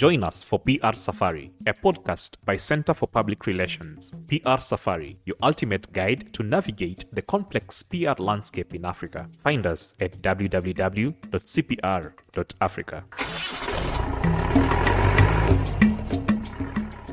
Join us for PR Safari, a podcast by Center for Public Relations. PR Safari, your ultimate guide to navigate the complex PR landscape in Africa. Find us at www.cpr.africa.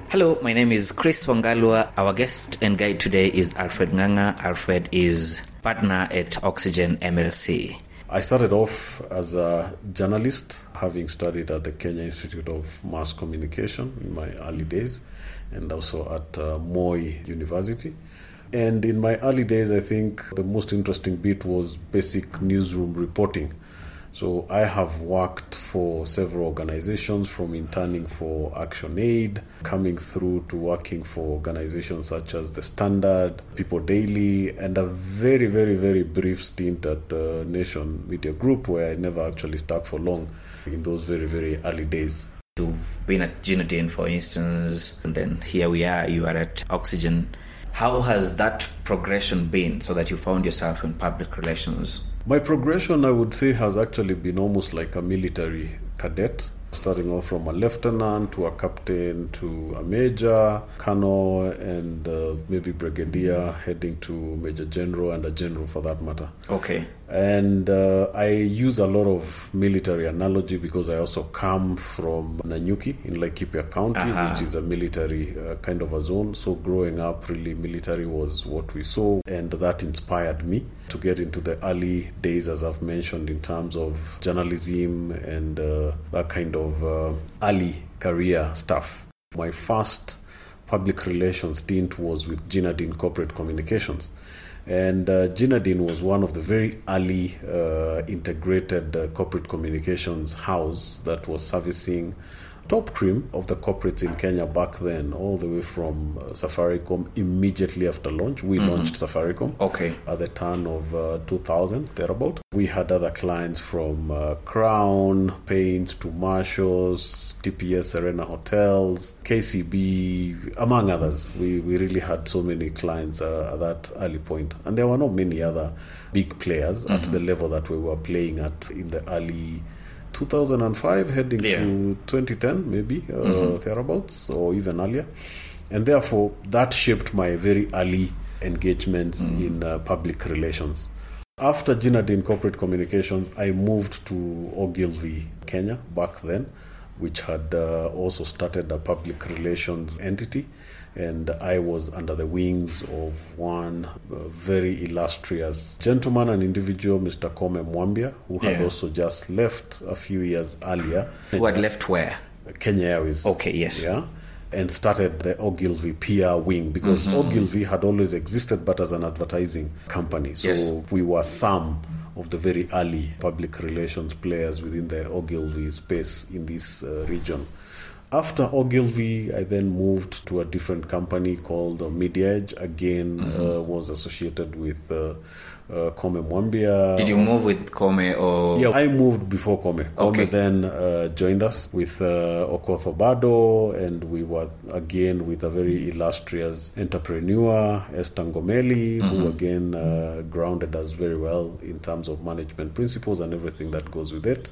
Hello, my name is Chris Wangalua. Our guest and guide today is Alfred Ng'ang'a. Alfred is partner at Oxygen MLC. I started off as a journalist, having studied at the Kenya Institute of Mass Communication in my early days, and also at uh, Moi University. And in my early days, I think the most interesting bit was basic newsroom reporting. So I have worked for several organizations from interning for Action Aid, coming through to working for organizations such as The Standard, People Daily, and a very, very, very brief stint at the Nation Media Group where I never actually stuck for long in those very, very early days. You've been at Gina Din, for instance, and then here we are, you are at Oxygen. How has that progression been so that you found yourself in public relations? My progression, I would say, has actually been almost like a military cadet, starting off from a lieutenant to a captain to a major, colonel, and uh, maybe brigadier, heading to major general and a general for that matter. Okay. And uh, I use a lot of military analogy because I also come from Nanyuki in Laikipia County, Uh-huh. which is a military uh, kind of a zone. So growing up, really, military was what we saw, and that inspired me to get into the early days, as I've mentioned, in terms of journalism and uh, that kind of uh, early career stuff. My first public relations stint was with Gina Din Corporate Communications. And uh, Gina Din was one of the very early uh, integrated uh, corporate communications house that was servicing top cream of the corporates in Kenya back then, all the way from uh, Safaricom immediately after launch. We launched Safaricom Okay. at the turn of uh, 2000, thereabout. We had other clients from uh, Crown, Paints to Marshalls, TPS Serena Hotels, KCB, among others. We, we really had so many clients uh, at that early point. And there were not many other big players at the level that we were playing at in the early 2005, heading Yeah. to 2010, maybe, uh, thereabouts, or even earlier. And therefore, that shaped my very early engagements in uh, public relations. After Gina Din Corporate Communications, I moved to Ogilvy, Kenya, back then, which had uh, also started a public relations entity. And I was under the wings of one very illustrious gentleman and individual, Mr. Kome Mwambia, who had Yeah. also just left a few years earlier. Who had left where? Kenya Airways. Okay, yes. Yeah. And started the Ogilvy PR wing because Mm-hmm. Ogilvy had always existed but as an advertising company. So Yes. we were some of the very early public relations players within the Ogilvy space in this uh, region. After Ogilvy, I then moved to a different company called uh, Media Edge. Again, Mm-hmm. uh, was associated with uh, uh, Kome Mwambia. Did you move with Kome or? Yeah, I moved before Kome. Kome Okay. then uh, joined us with uh, Okoth Obado, and we were again with a very illustrious entrepreneur, Esther Ngomeli, who again uh, grounded us very well in terms of management principles and everything that goes with it.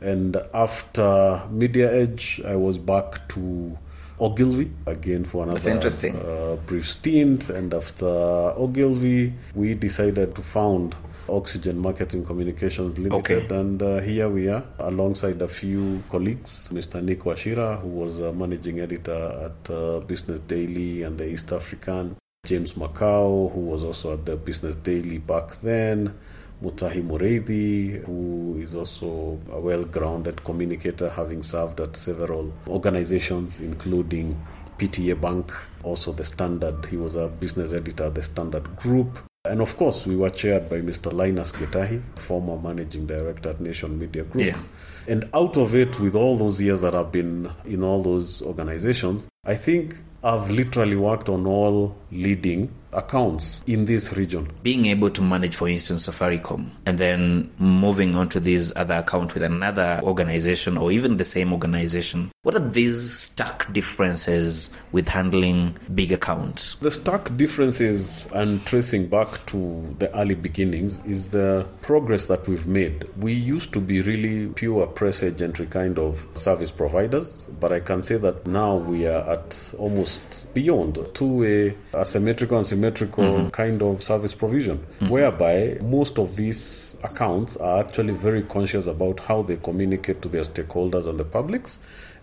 And after Media Edge, I was back to Ogilvy again for another That's interesting. uh, brief stint. And after Ogilvy, we decided to found Oxygen Marketing Communications Limited. Okay. And uh, here we are alongside a few colleagues, Mr. Nick Wachira, who was uh, managing editor at uh, Business Daily and the East African, James Macau, who was also at the Business Daily back then. Mutahi Mureithi, who is also a well grounded communicator, having served at several organizations, including PTA Bank, also the Standard. He was a business editor at the Standard Group. And of course, we were chaired by Mr. Linus Gitahi, former managing director at Nation Media Group. Yeah. And out of it, with all those years that I've been in all those organizations, I think I've literally worked on all leading accounts in this region. Being able to manage, for instance, Safaricom, and then moving on to this other account with another organization or even the same organization, what are these stark differences with handling big accounts? The stark differences and tracing back to the early beginnings is the progress that we've made. We used to be really pure press agentry kind of service providers, but I can say that now we are at almost beyond two way asymmetrical and symmetrical mm-hmm. kind of service provision, mm-hmm. whereby most of these accounts are actually very conscious about how they communicate to their stakeholders and the publics,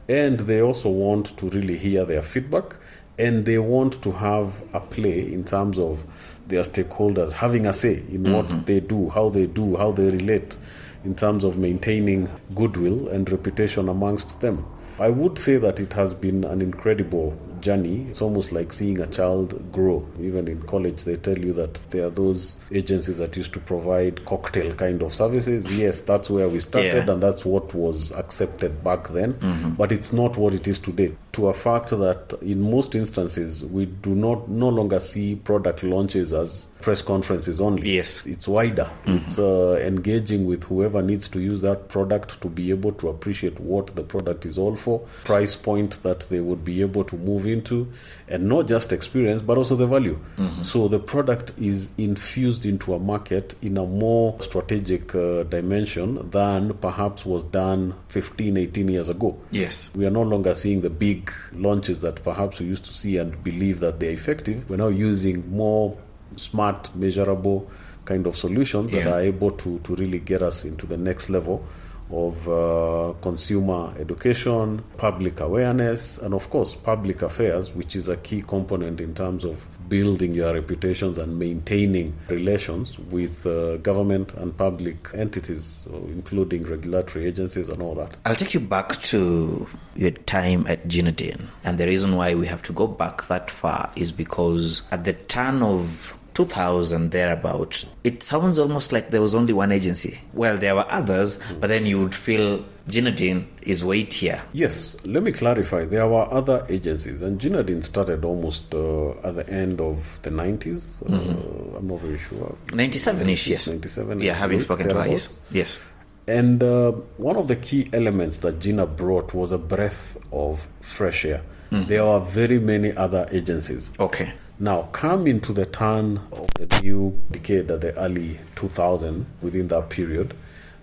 and they also want to really hear their feedback, and they want to have a play in terms of their stakeholders having a say in mm-hmm. what they do, how they do, how they relate in terms of maintaining goodwill and reputation amongst them. I would say that it has been an incredible journey. It's almost like seeing a child grow. Even in college, they tell you that there are those agencies that used to provide cocktail kind of services. Yes, that's where we started, yeah. and that's what was accepted back then. Mm-hmm. But it's not what it is today. To a fact that in most instances, we do not no longer see product launches as press conferences only. Yes, it's wider. Mm-hmm. It's uh, engaging with whoever needs to use that product to be able to appreciate what the product is all for, price point that they would be able to move into, and not just experience, but also the value. Mm-hmm. So the product is infused into a market in a more strategic uh, dimension than perhaps was done 15, 18 years ago. Yes. We are no longer seeing the big launches that perhaps we used to see and believe that they're effective. We're now using more smart, measurable kind of solutions yeah. that are able to, to really get us into the next level of uh, consumer education, public awareness, and of course, public affairs, which is a key component in terms of building your reputations and maintaining relations with uh, government and public entities, including regulatory agencies and all that. I'll take you back to your time at Gina Din. And the reason why we have to go back that far is because at the turn of 2000 thereabout it sounds almost like there was only one agency well there were others but then you would feel Gina Din is weightier yes let me clarify there were other agencies and Gina Din started almost uh, at the end of the 90s uh, mm-hmm. i'm not very sure 97ish yes 97 yeah having spoken to her yes yes and uh, one of the key elements that Gina brought was a breath of fresh air. Mm. There are very many other agencies. Okay. Now, come into the turn of the new decade at the early 2000, within that period,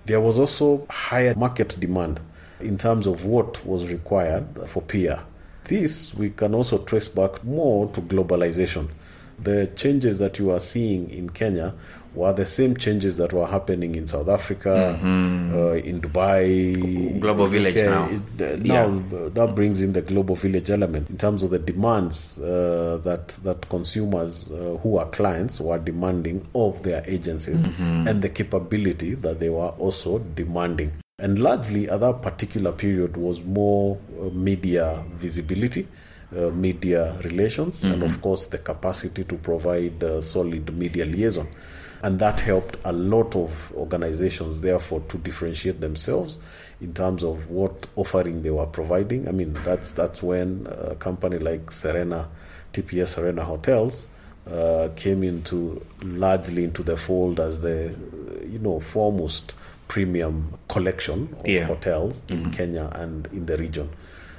there was also higher market demand in terms of what was required for PR. This we can also trace back more to globalization. The changes that you are seeing in Kenya were the same changes that were happening in South Africa, mm-hmm. uh, in Dubai. Global village now. It, uh, now yeah. that brings in the global village element in terms of the demands uh, that that consumers uh, who are clients were demanding of their agencies mm-hmm. and the capability that they were also demanding. And largely at that particular period was more uh, media visibility. Uh, media relations mm-hmm. and of course the capacity to provide uh, solid media liaison and that helped a lot of organizations, therefore, to differentiate themselves in terms of what offering they were providing. I mean, that's that's when a company like Serena, TPS Serena Hotels, uh, came into largely into the fold as the you know foremost premium collection of yeah. hotels in mm-hmm. Kenya and in the region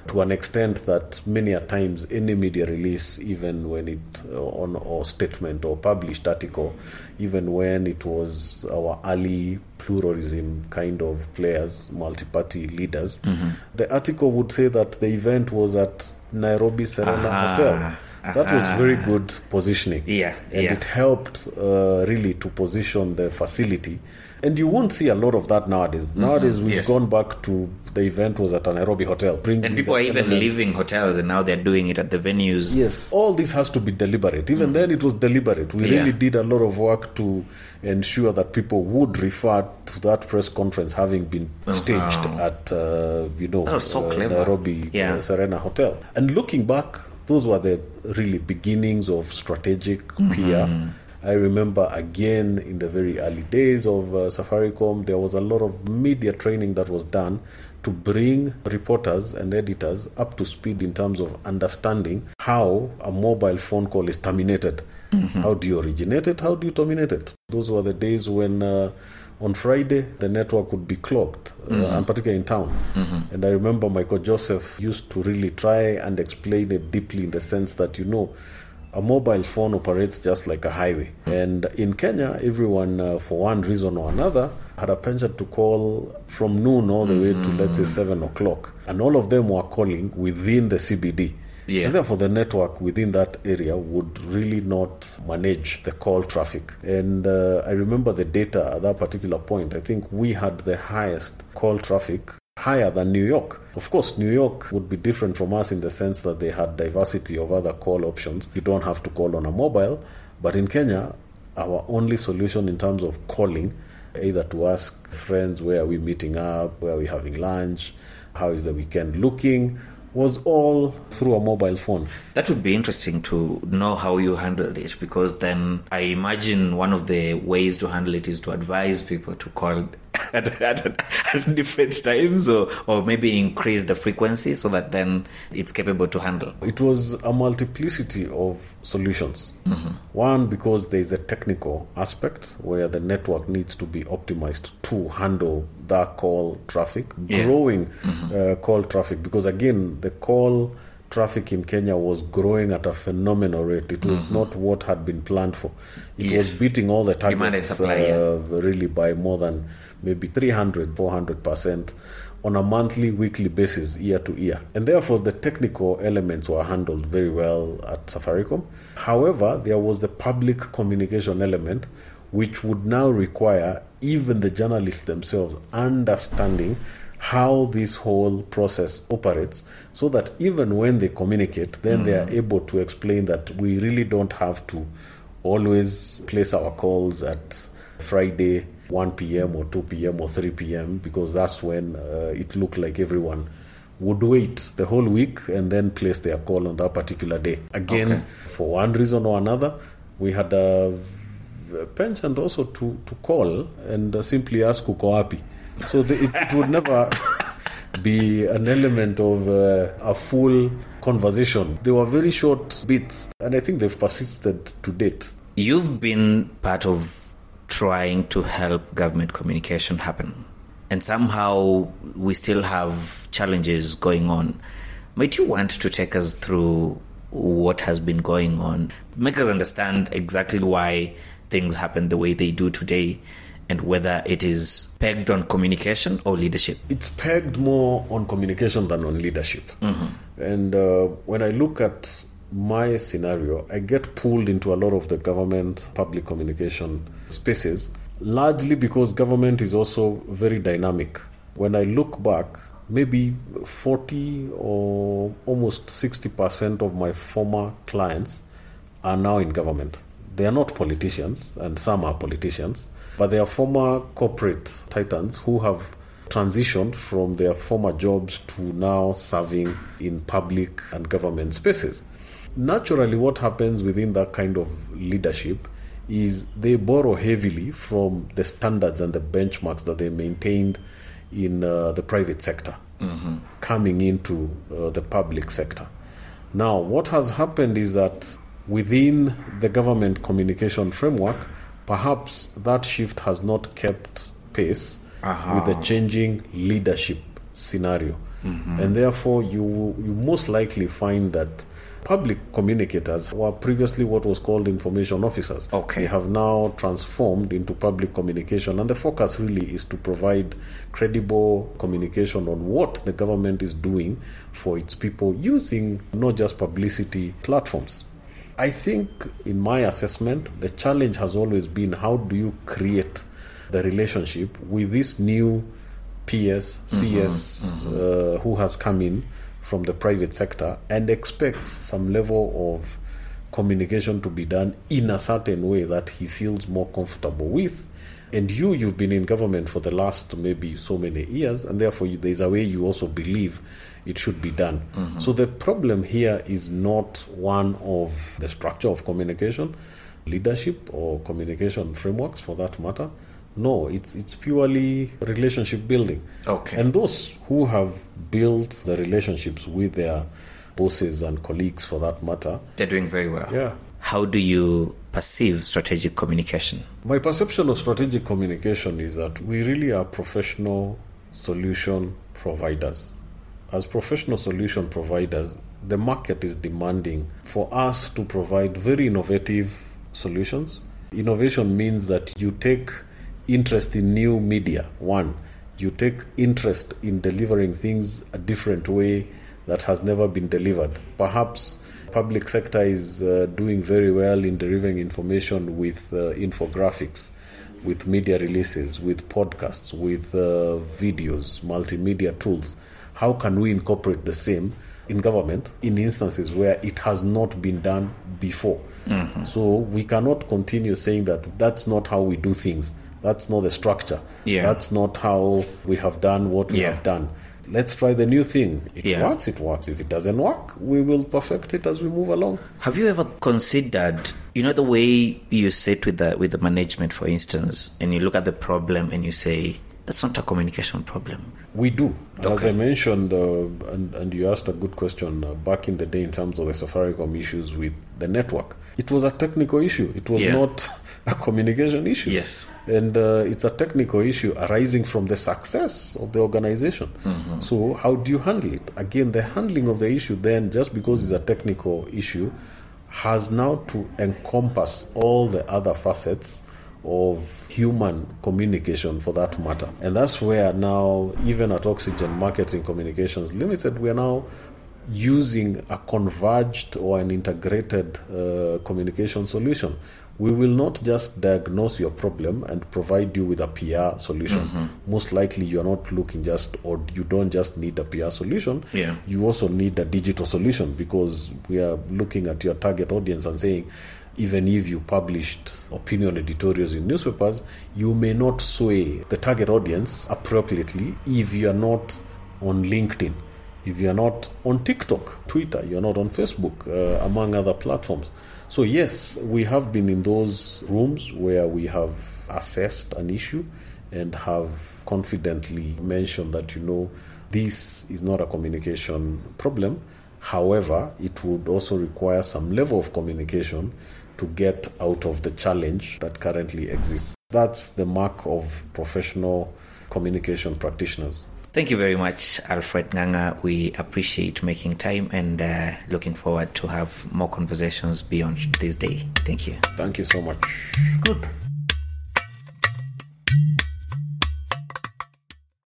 to an extent that many a times any media release, even when it uh, on or statement or published article, even when it was our early pluralism kind of players, multi-party leaders, mm-hmm. the article would say that the event was at Nairobi Serena Aha. Hotel. That was very good positioning. Yeah, and yeah. it helped uh, really to position the facility and you won't see a lot of that nowadays. Mm-hmm. Nowadays, we've yes. gone back to the event was at a Nairobi hotel. And people are even element. leaving hotels and now they're doing it at the venues. Yes. All this has to be deliberate. Even mm. then, it was deliberate. We yeah. really did a lot of work to ensure that people would refer to that press conference having been oh, staged wow. at, uh, you know, so uh, Nairobi yeah. uh, Serena Hotel. And looking back, those were the really beginnings of strategic mm-hmm. PR I remember again in the very early days of uh, Safaricom, there was a lot of media training that was done to bring reporters and editors up to speed in terms of understanding how a mobile phone call is terminated. Mm-hmm. How do you originate it? How do you terminate it? Those were the days when. Uh, on Friday, the network would be clogged, uh, mm-hmm. and particularly in town. Mm-hmm. And I remember Michael Joseph used to really try and explain it deeply in the sense that, you know, a mobile phone operates just like a highway. And in Kenya, everyone, uh, for one reason or another, had a penchant to call from noon all the way to, let's say, 7 o'clock. And all of them were calling within the CBD. Yeah. And therefore, the network within that area would really not manage the call traffic. And uh, I remember the data at that particular point. I think we had the highest call traffic higher than New York. Of course, New York would be different from us in the sense that they had diversity of other call options. You don't have to call on a mobile, but in Kenya, our only solution in terms of calling, either to ask friends where are we meeting up, where are we having lunch, how is the weekend looking, was all through a mobile phone. That would be interesting to know how you handled it because then I imagine one of the ways to handle it is to advise people to call at, at, at, different times or, or maybe increase the frequency so that then it's capable to handle? It was a multiplicity of solutions. Mm-hmm. One, because there is a technical aspect where the network needs to be optimized to handle that call traffic, yeah. growing mm-hmm. uh, call traffic, because again, the call traffic in Kenya was growing at a phenomenal rate. It was mm-hmm. not what had been planned for. It yes. was beating all the targets supply, uh, yeah. really by more than maybe 300, 400% on a monthly, weekly basis, year to year. And therefore, the technical elements were handled very well at Safaricom. However, there was the public communication element, which would now require even the journalists themselves understanding how this whole process operates so that even when they communicate, then mm. they are able to explain that we really don't have to always place our calls at Friday 1 p.m. or 2 p.m. or 3 p.m. because that's when uh, it looked like everyone would wait the whole week and then place their call on that particular day. Again, okay. for one reason or another, we had a penchant also to, to call and uh, simply ask Uko So the, it, it, would never be an element of uh, a full conversation. They were very short bits, and I think they've persisted to date. You've been part of trying to help government communication happen. And somehow we still have challenges going on. Might you want to take us through what has been going on? Make us understand exactly why things happen the way they do today and whether it is pegged on communication or leadership? It's pegged more on communication than on leadership. Mm-hmm. And uh, when I look at my scenario, I get pulled into a lot of the government public communication spaces, largely because government is also very dynamic. When I look back, maybe 40 or almost 60% of my former clients are now in government. They are not politicians, and some are politicians, but they are former corporate titans who have transitioned from their former jobs to now serving in public and government spaces. Naturally, what happens within that kind of leadership is they borrow heavily from the standards and the benchmarks that they maintained in uh, the private sector mm-hmm. coming into uh, the public sector. Now, what has happened is that within the government communication framework, perhaps that shift has not kept pace uh-huh. with the changing leadership scenario. Mm-hmm. And therefore, you, you most likely find that Public communicators were previously what was called information officers. Okay. They have now transformed into public communication, and the focus really is to provide credible communication on what the government is doing for its people using not just publicity platforms. I think, in my assessment, the challenge has always been how do you create the relationship with this new PS, CS mm-hmm, mm-hmm. Uh, who has come in from the private sector and expects some level of communication to be done in a certain way that he feels more comfortable with. And you, you've been in government for the last maybe so many years, and therefore you, there's a way you also believe it should be done. Mm-hmm. So the problem here is not one of the structure of communication. leadership or communication frameworks for that matter. No, it's it's purely relationship building. Okay. And those who have built the relationships with their bosses and colleagues for that matter, They're doing very well. yeah. How do you perceive strategic communication? My perception of strategic communication is that we really are professional solution providers. As professional solution providers, the market is demanding for us to provide very innovative solutions. Innovation means that you take interest in new media, one, you take interest in delivering things a different way that has never been delivered. Perhaps public sector is uh, doing very well in delivering information with uh, infographics with media releases with podcasts with uh, videos multimedia tools. How can we incorporate the same in government in instances where it has not been done before? So we cannot continue saying that that's not how we do things that's not the structure Yeah. that's not how we have done what we Yeah. have done let's try the new thing it Yeah. works it works if it doesn't work we will perfect it as we move along Have you ever considered, you know, the way you sit with the with the management, for instance, and you look at the problem and you say, "That's not a communication problem." We do. As I mentioned, uh, and, and you asked a good question uh, back in the day in terms of the Safaricom issues with the network. It was a technical issue. It was Yeah. not a communication issue. Yes. And uh, it's a technical issue arising from the success of the organization. Mm-hmm. So, how do you handle it? Again, the handling of the issue, then, just because it's a technical issue, has now to encompass all the other facets of human communication for that matter. And that's where now, even at Oxygen Marketing Communications Limited, we are now using a converged or an integrated uh, communication solution. We will not just diagnose your problem and provide you with a PR solution. Most likely, you are not looking just, or you don't just need a PR solution. Yeah. You also need a digital solution because we are looking at your target audience and saying, even if you published opinion editorials in newspapers, you may not sway the target audience appropriately if you are not on LinkedIn, if you are not on TikTok, Twitter, you are not on Facebook, uh, among other platforms. So, yes, we have been in those rooms where we have assessed an issue and have confidently mentioned that, you know, this is not a communication problem. However, it would also require some level of communication to get out of the challenge that currently exists. That's the mark of professional communication practitioners. Thank you very much, Alfred Ng'ang'a. We appreciate making time and uh, looking forward to have more conversations beyond this day. Thank you. Thank you so much. Good.